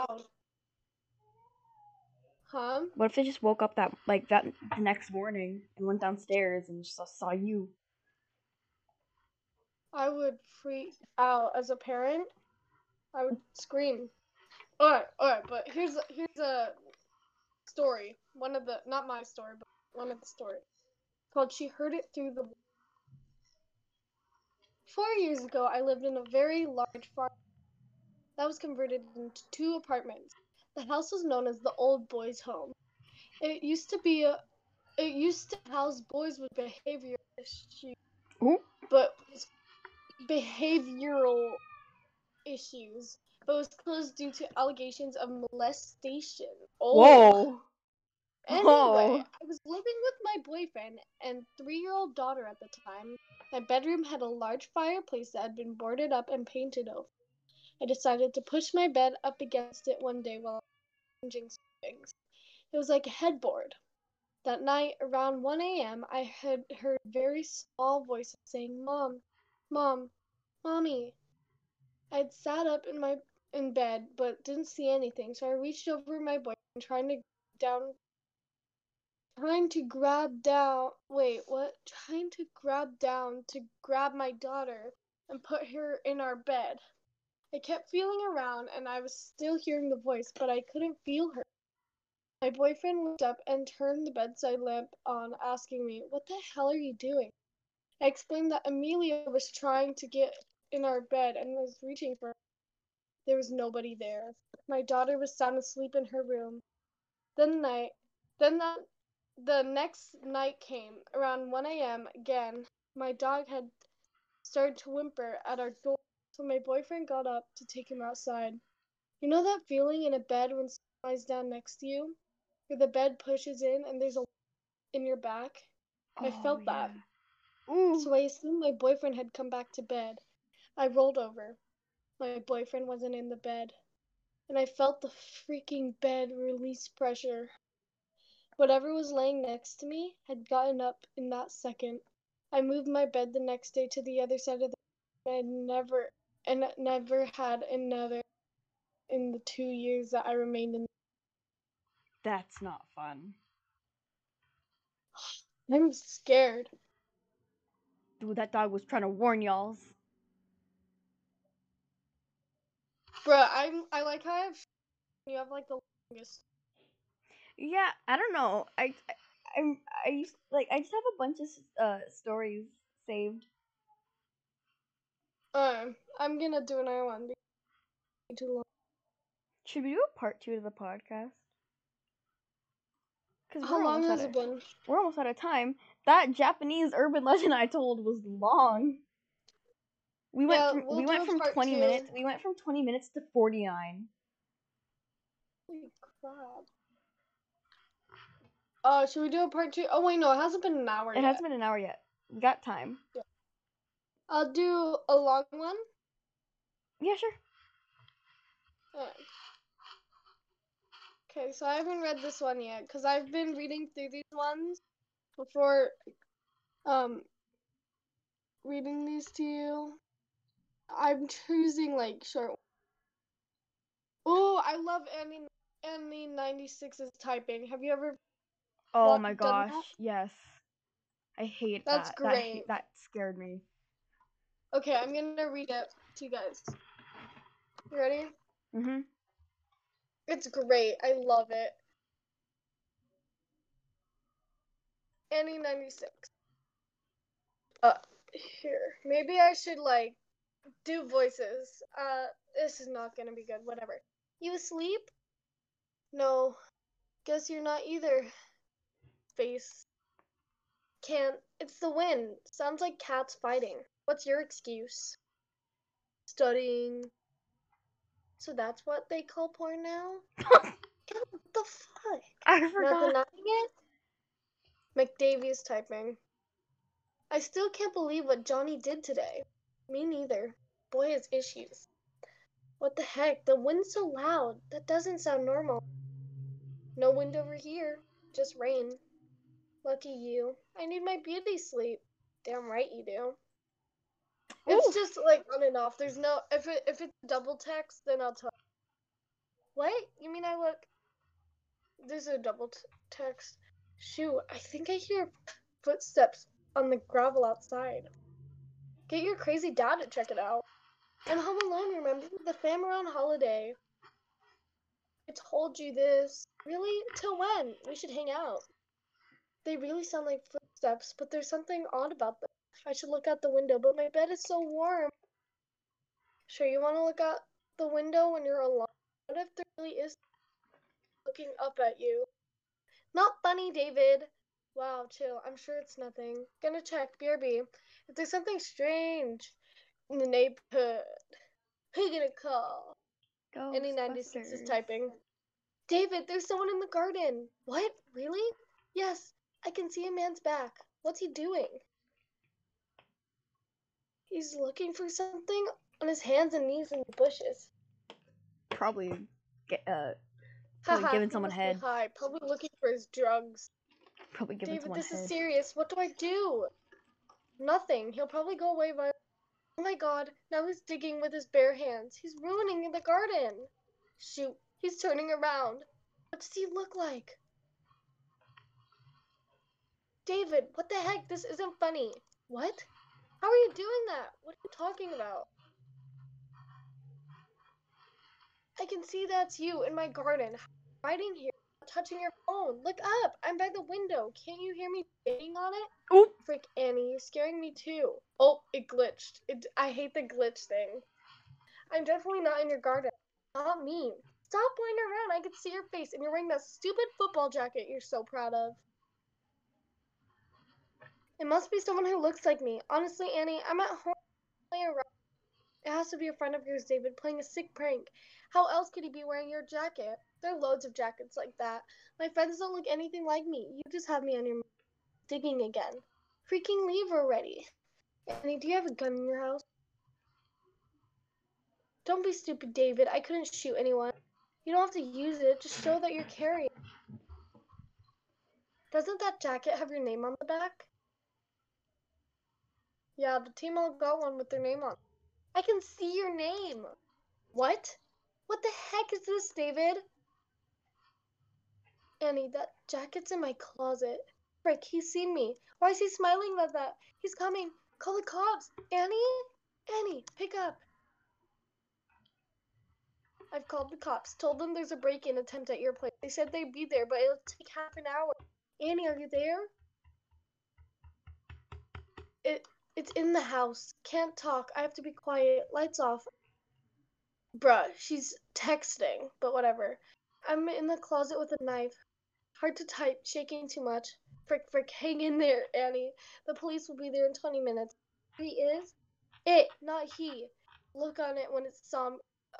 Huh? what if they just woke up that, like, that the next morning and went downstairs and just saw, you? I would freak out as a parent. I would scream. Alright, alright, but here's here's a story. One of the not my story, but one of the stories. Called She Heard It Through the Four years ago I lived in a very large farm that was converted into two apartments. The house was known as the old boys' home. It used to be a it used to house boys with behavior issues Ooh. but behavioral issues, but was closed due to allegations of molestation. Oh. Whoa! Anyway, Whoa. I was living with my boyfriend and three-year-old daughter at the time. My bedroom had a large fireplace that had been boarded up and painted over. I decided to push my bed up against it one day while changing things. It was like a headboard. That night, around 1 a.m., I had heard very small voices saying, "Mom, Mom, Mommy." I had sat up in my in bed but didn't see anything, so I reached over my boyfriend, trying to down, trying to grab down. Wait, what? Trying to grab down to grab my daughter and put her in our bed. I kept feeling around, and I was still hearing the voice, but I couldn't feel her. My boyfriend looked up and turned the bedside lamp on, asking me, What the hell are you doing? I explained that Amelia was trying to get in our bed and was reaching for. There was nobody there. My daughter was sound asleep in her room. Then night then that the next night came, around one AM again. My dog had started to whimper at our door, so my boyfriend got up to take him outside. You know that feeling in a bed when someone lies down next to you? Where the bed pushes in and there's a in your back? I oh, felt that. Ooh. So I assumed my boyfriend had come back to bed. I rolled over. My boyfriend wasn't in the bed. And I felt the freaking bed release pressure. Whatever was laying next to me had gotten up in that second. I moved my bed the next day to the other side of the and I never and never had another in the two years that I remained in That's not fun. I'm scared. Dude, that dog was trying to warn y'all. Bruh, I'm I like how I have you have like the longest Yeah, I don't know. I, I I'm I used like I just have a bunch of uh stories saved. Um, I'm gonna do another one. because Too long. Should we do a part two to the podcast? Cause How long has it been? We're almost out of time. That Japanese urban legend I told was long. We went Yeah, from we'll we went from part twenty two. minutes. We went from twenty minutes to forty nine. Holy crap. Uh, should we do a part two? Oh wait, no, it hasn't been an hour It yet. hasn't been an hour yet. We got time. I'll do a long one. Yeah, sure. Okay, so I haven't read this one yet because I've been reading through these ones before um reading these to you. I'm choosing like short. Oh, I love Annie. Annie ninety six is typing. Have you ever? Oh my gosh, yes. I hate That's that. That, ha- great. that scared me. Okay, I'm gonna read it to you guys. You ready? Mm-hmm. It's great. I love it. Annie ninety six. Uh, here. Maybe I should like do voices. Uh, this is not gonna be good. Whatever. You asleep? No. Guess you're not either. Face. Can't. It's the wind. Sounds like cats fighting. What's your excuse? Studying. So that's what they call porn now? what the fuck? I Not forgot. denying it? McDavie is typing. I still can't believe what Johnny did today. Me neither. Boy has issues. What the heck? The wind's so loud. That doesn't sound normal. No wind over here. Just rain. Lucky you. I need my beauty sleep. Damn right you do. It's Ooh. just like on and off. There's no if it if it's double text, then I'll tell. What? You mean I look? There's a double t- text. Shoot, I think I hear footsteps on the gravel outside. Get your crazy dad to check it out. I'm home alone, remember? The fam are on holiday. I told you this. Really? Till when? We should hang out. They really sound like footsteps, but there's something odd about them. I should look out the window, but my bed is so warm. Sure, you want to look out the window when you're alone? What if there really is looking up at you? Not funny, David. Wow, chill. I'm sure it's nothing. Gonna check. BRB. If there's something strange in the neighborhood, who gonna call? Annie 96 is typing. David, there's someone in the garden. What? Really? Yes, I can see a man's back. What's he doing? He's looking for something on his hands and knees in the bushes. Probably get uh Probably giving someone be head. High. Probably looking for his drugs. Probably giving David, this head. is serious. What do I do? Nothing. He'll probably go away by. Oh my god, now he's digging with his bare hands. He's ruining the garden. Shoot, he's turning around. What does he look like? David, what the heck? This isn't funny. What? How are you doing that? What are you talking about? I can see that's you in my garden, hiding here, touching your phone. Look up. I'm by the window. Can't you hear me banging on it? Oop. Frick, Annie, you're scaring me too. Oh, it glitched. It, I hate the glitch thing. I'm definitely not in your garden. Not me. Stop playing around. I can see your face, and you're wearing that stupid football jacket you're so proud of. It must be someone who looks like me. Honestly, Annie, I'm at home playing around. It has to be a friend of yours, David, playing a sick prank. How else could he be wearing your jacket? There are loads of jackets like that. My friends don't look anything like me. You just have me on your digging again. Freaking leave already. Annie, do you have a gun in your house? Don't be stupid, David. I couldn't shoot anyone. You don't have to use it. Just show that you're carrying. Doesn't that jacket have your name on the back? Yeah, the team all got one with their name on. I can see your name. What? What the heck is this, David? Annie, that jacket's in my closet. Frick, he's seen me. Why is he smiling like that? He's coming. Call the cops. Annie? Annie, pick up. I've called the cops. Told them there's a break-in attempt at your place. They said they'd be there, but it'll take half an hour. Annie, are you there? It it's in the house. Can't talk. I have to be quiet. Lights off. Bruh, she's texting, but whatever. I'm in the closet with a knife. Hard to type, shaking too much. Frick, frick, hang in there, Annie. The police will be there in 20 minutes. He is? It, not he. Look on it when it saw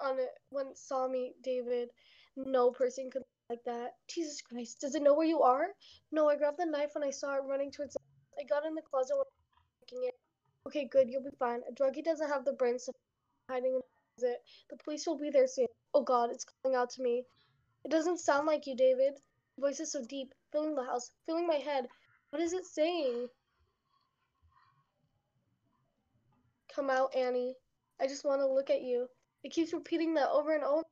on it when it saw me, David. No person could like that. Jesus Christ, does it know where you are? No, I grabbed the knife when I saw it running towards. I got in the closet when looking it. Okay, good, you'll be fine. A druggie doesn't have the brains to hiding in the closet. The police will be there soon. Oh God, it's calling out to me. It doesn't sound like you, David. Voice is so deep, filling the house, filling my head. What is it saying? Come out, Annie. I just want to look at you. It keeps repeating that over and over.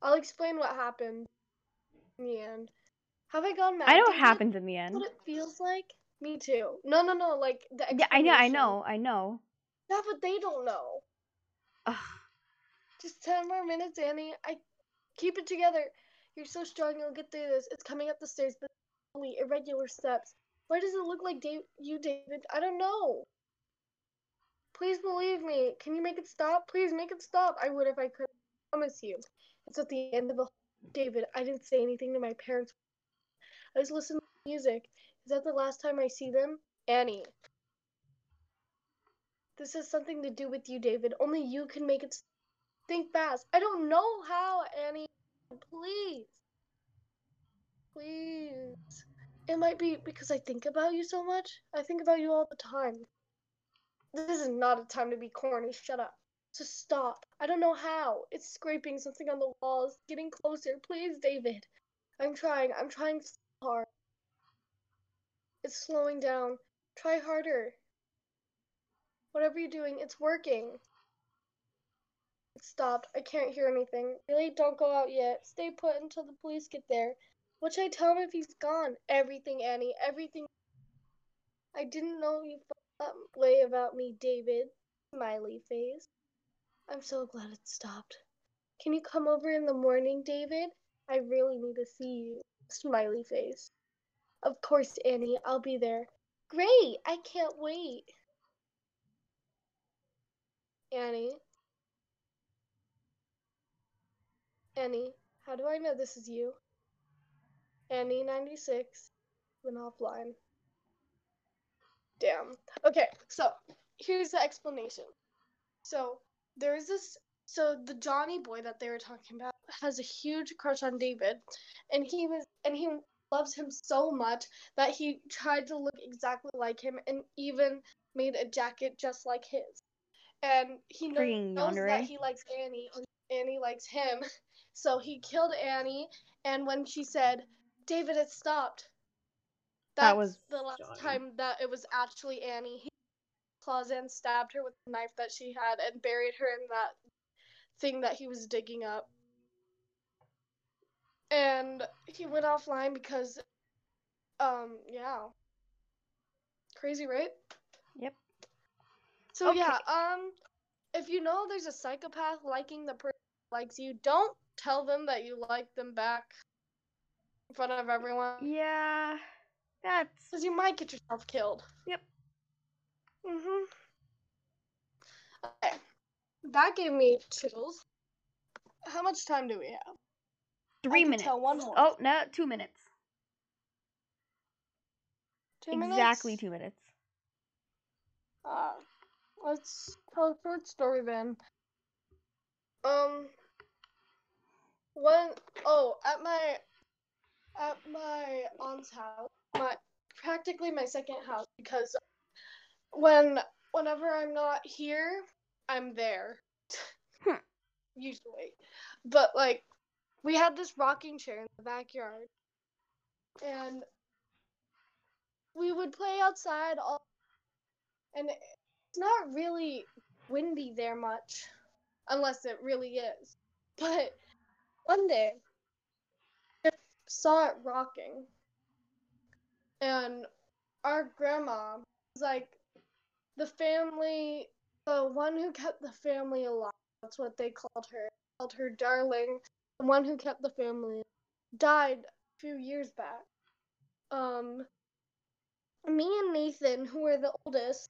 I'll explain what happened in the end. Have I gone mad? I know what happens in the end. What it feels like? Me too. No, no, no. Like the Yeah, I know, I know, I know. Yeah, but they don't know. Ugh. Just ten more minutes, Annie. I keep it together. You're so strong. You'll get through this. It's coming up the stairs, but only irregular steps. Why does it look like Dave- you, David? I don't know. Please believe me. Can you make it stop? Please make it stop. I would if I could. I promise you. It's at the end of the. David, I didn't say anything to my parents. I just listened to music. Is that the last time I see them? Annie. This has something to do with you, David. Only you can make it. Think fast. I don't know how, Annie. Please. Please. It might be because I think about you so much. I think about you all the time. This is not a time to be corny. Shut up. Just stop. I don't know how. It's scraping something on the walls. Getting closer. Please, David. I'm trying. I'm trying so hard. It's slowing down. Try harder. Whatever you're doing, it's working. It stopped. I can't hear anything. Really, don't go out yet. Stay put until the police get there. What should I tell him if he's gone? Everything, Annie. Everything. I didn't know you felt that way about me, David. Smiley face. I'm so glad it stopped. Can you come over in the morning, David? I really need to see you. Smiley face. Of course, Annie. I'll be there. Great! I can't wait. Annie. Annie, how do I know this is you? Annie 96 went offline. Damn. Okay, so here's the explanation. So there's this so the Johnny boy that they were talking about has a huge crush on David and he was and he loves him so much that he tried to look exactly like him and even made a jacket just like his. And he kno- Freaking knows that he likes Annie and Annie likes him. So he killed Annie and when she said, David, it stopped. That was the last Johnny. time that it was actually Annie. He claws in, stabbed her with the knife that she had, and buried her in that thing that he was digging up. And he went offline because, um, yeah. Crazy, right? Yep. So Okay. yeah, um, if you know there's a psychopath liking the person who likes you, don't tell them that you like them back in front of everyone. Yeah, that's Because you might get yourself killed. Yep. Mhm. Okay. That gave me chills. How much time do we have? three minutes. tell one more. Oh no, two minutes. Two minutes? exactly two minutes. Uh, let's tell a short story then. Um, when oh at my at my aunt's house, my practically my second house because when whenever I'm not here, I'm there. Hmm. Usually, but like we had this rocking chair in the backyard, and we would play outside all and it's not really windy there much unless it really is but one day I saw it rocking and our grandma was like the family the one who kept the family alive that's what they called her called her darling the one who kept the family died a few years back um me and Nathan, who were the oldest,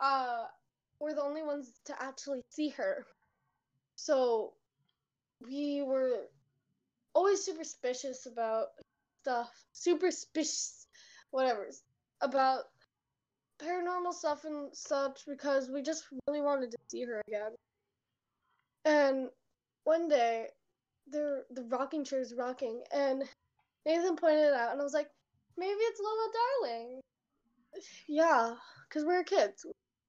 uh, were the only ones to actually see her. So we were always super suspicious about stuff, super suspicious, whatever, about paranormal stuff and such because we just really wanted to see her again. And one day, the the rocking chair is rocking, and Nathan pointed it out, and I was like, maybe it's Lola Darling. Yeah, because we're kids.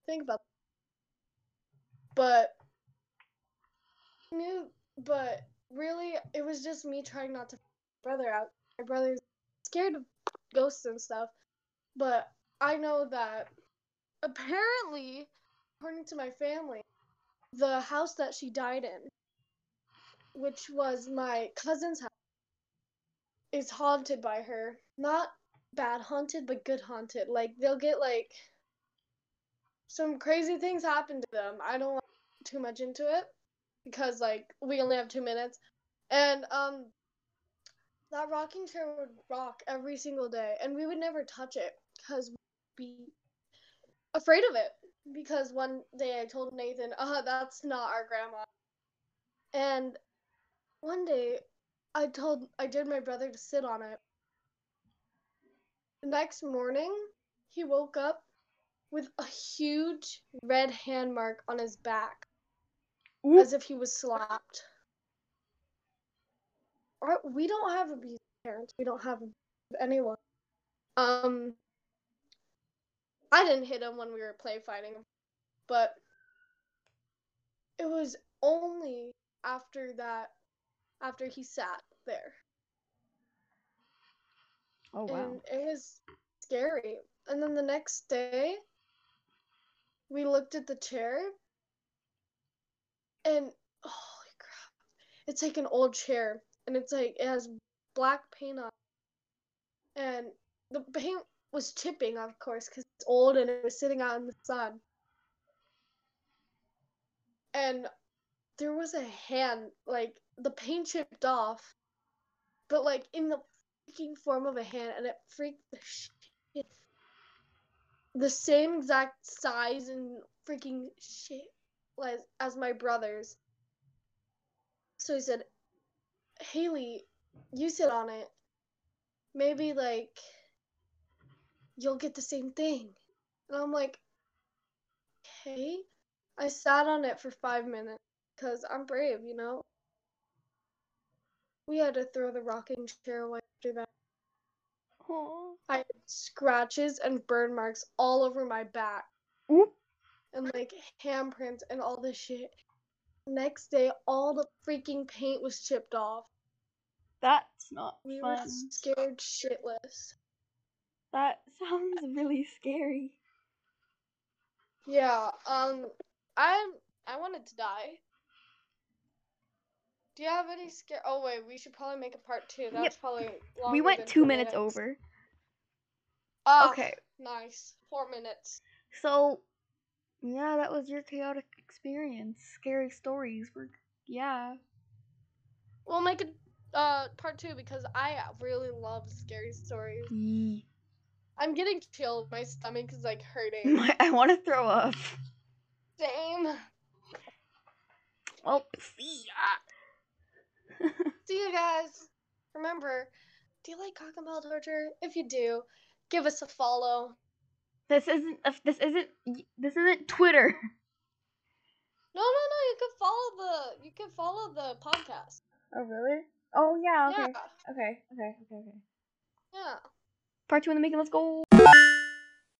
Think about that. But knew but really it was just me trying not to brother out. My brother's scared of ghosts and stuff. But I know that apparently, according to my family, the house that she died in which was my cousin's house, is haunted by her. Not bad haunted, but good haunted. Like they'll get like some crazy things happen to them. I don't want too much into it because like we only have two minutes, and um, that rocking chair would rock every single day, and we would never touch it because we'd be afraid of it. Because one day I told Nathan, "Uh, that's not our grandma," and one day I told I did my brother to sit on it. The next morning, he woke up with a huge red hand mark on his back, Oop. as if he was slapped. Or we don't have abusive parents. We don't have anyone. Um, I didn't hit him when we were play fighting, but it was only after that, after he sat there. Oh wow. and it was scary. And then the next day, we looked at the chair, and holy crap, it's like an old chair, and it's like it has black paint on, it. and the paint was chipping, of course, because it's old and it was sitting out in the sun. And there was a hand, like the paint chipped off, but like in the freaking form of a hand, and it freaked the shit. The same exact size and freaking shit as, as my brother's. So he said, Haley, you sit on it. Maybe like you'll get the same thing. And I'm like, okay. I sat on it for five minutes because I'm brave, you know? We had to throw the rocking chair away after that. Aw. I had scratches and burn marks all over my back. And like handprints and all this shit. Next day, all the freaking paint was chipped off. That's not We were fun. scared shitless. That sounds really scary. Yeah, um, I I wanted to die. Do you have any scare? Oh wait, we should probably make a part two. That's Yep. probably we went two four minutes over. Ah, Okay. Nice. Four minutes. So, yeah, that was your chaotic experience. Scary stories were, yeah. We'll make a uh part two because I really love scary stories. Yee. I'm getting chilled. My stomach is like hurting. My, I want to throw up. Same. Well, see ya. See you guys. Remember, do you like cock and ball torture? If you do, give us a follow. This isn't. This isn't. This isn't Twitter. No, no, no. You can follow the. You can follow the podcast. Oh really? Oh yeah. Okay. Yeah. Okay. Okay. Okay. Okay. Yeah. Part two in the making. Let's go.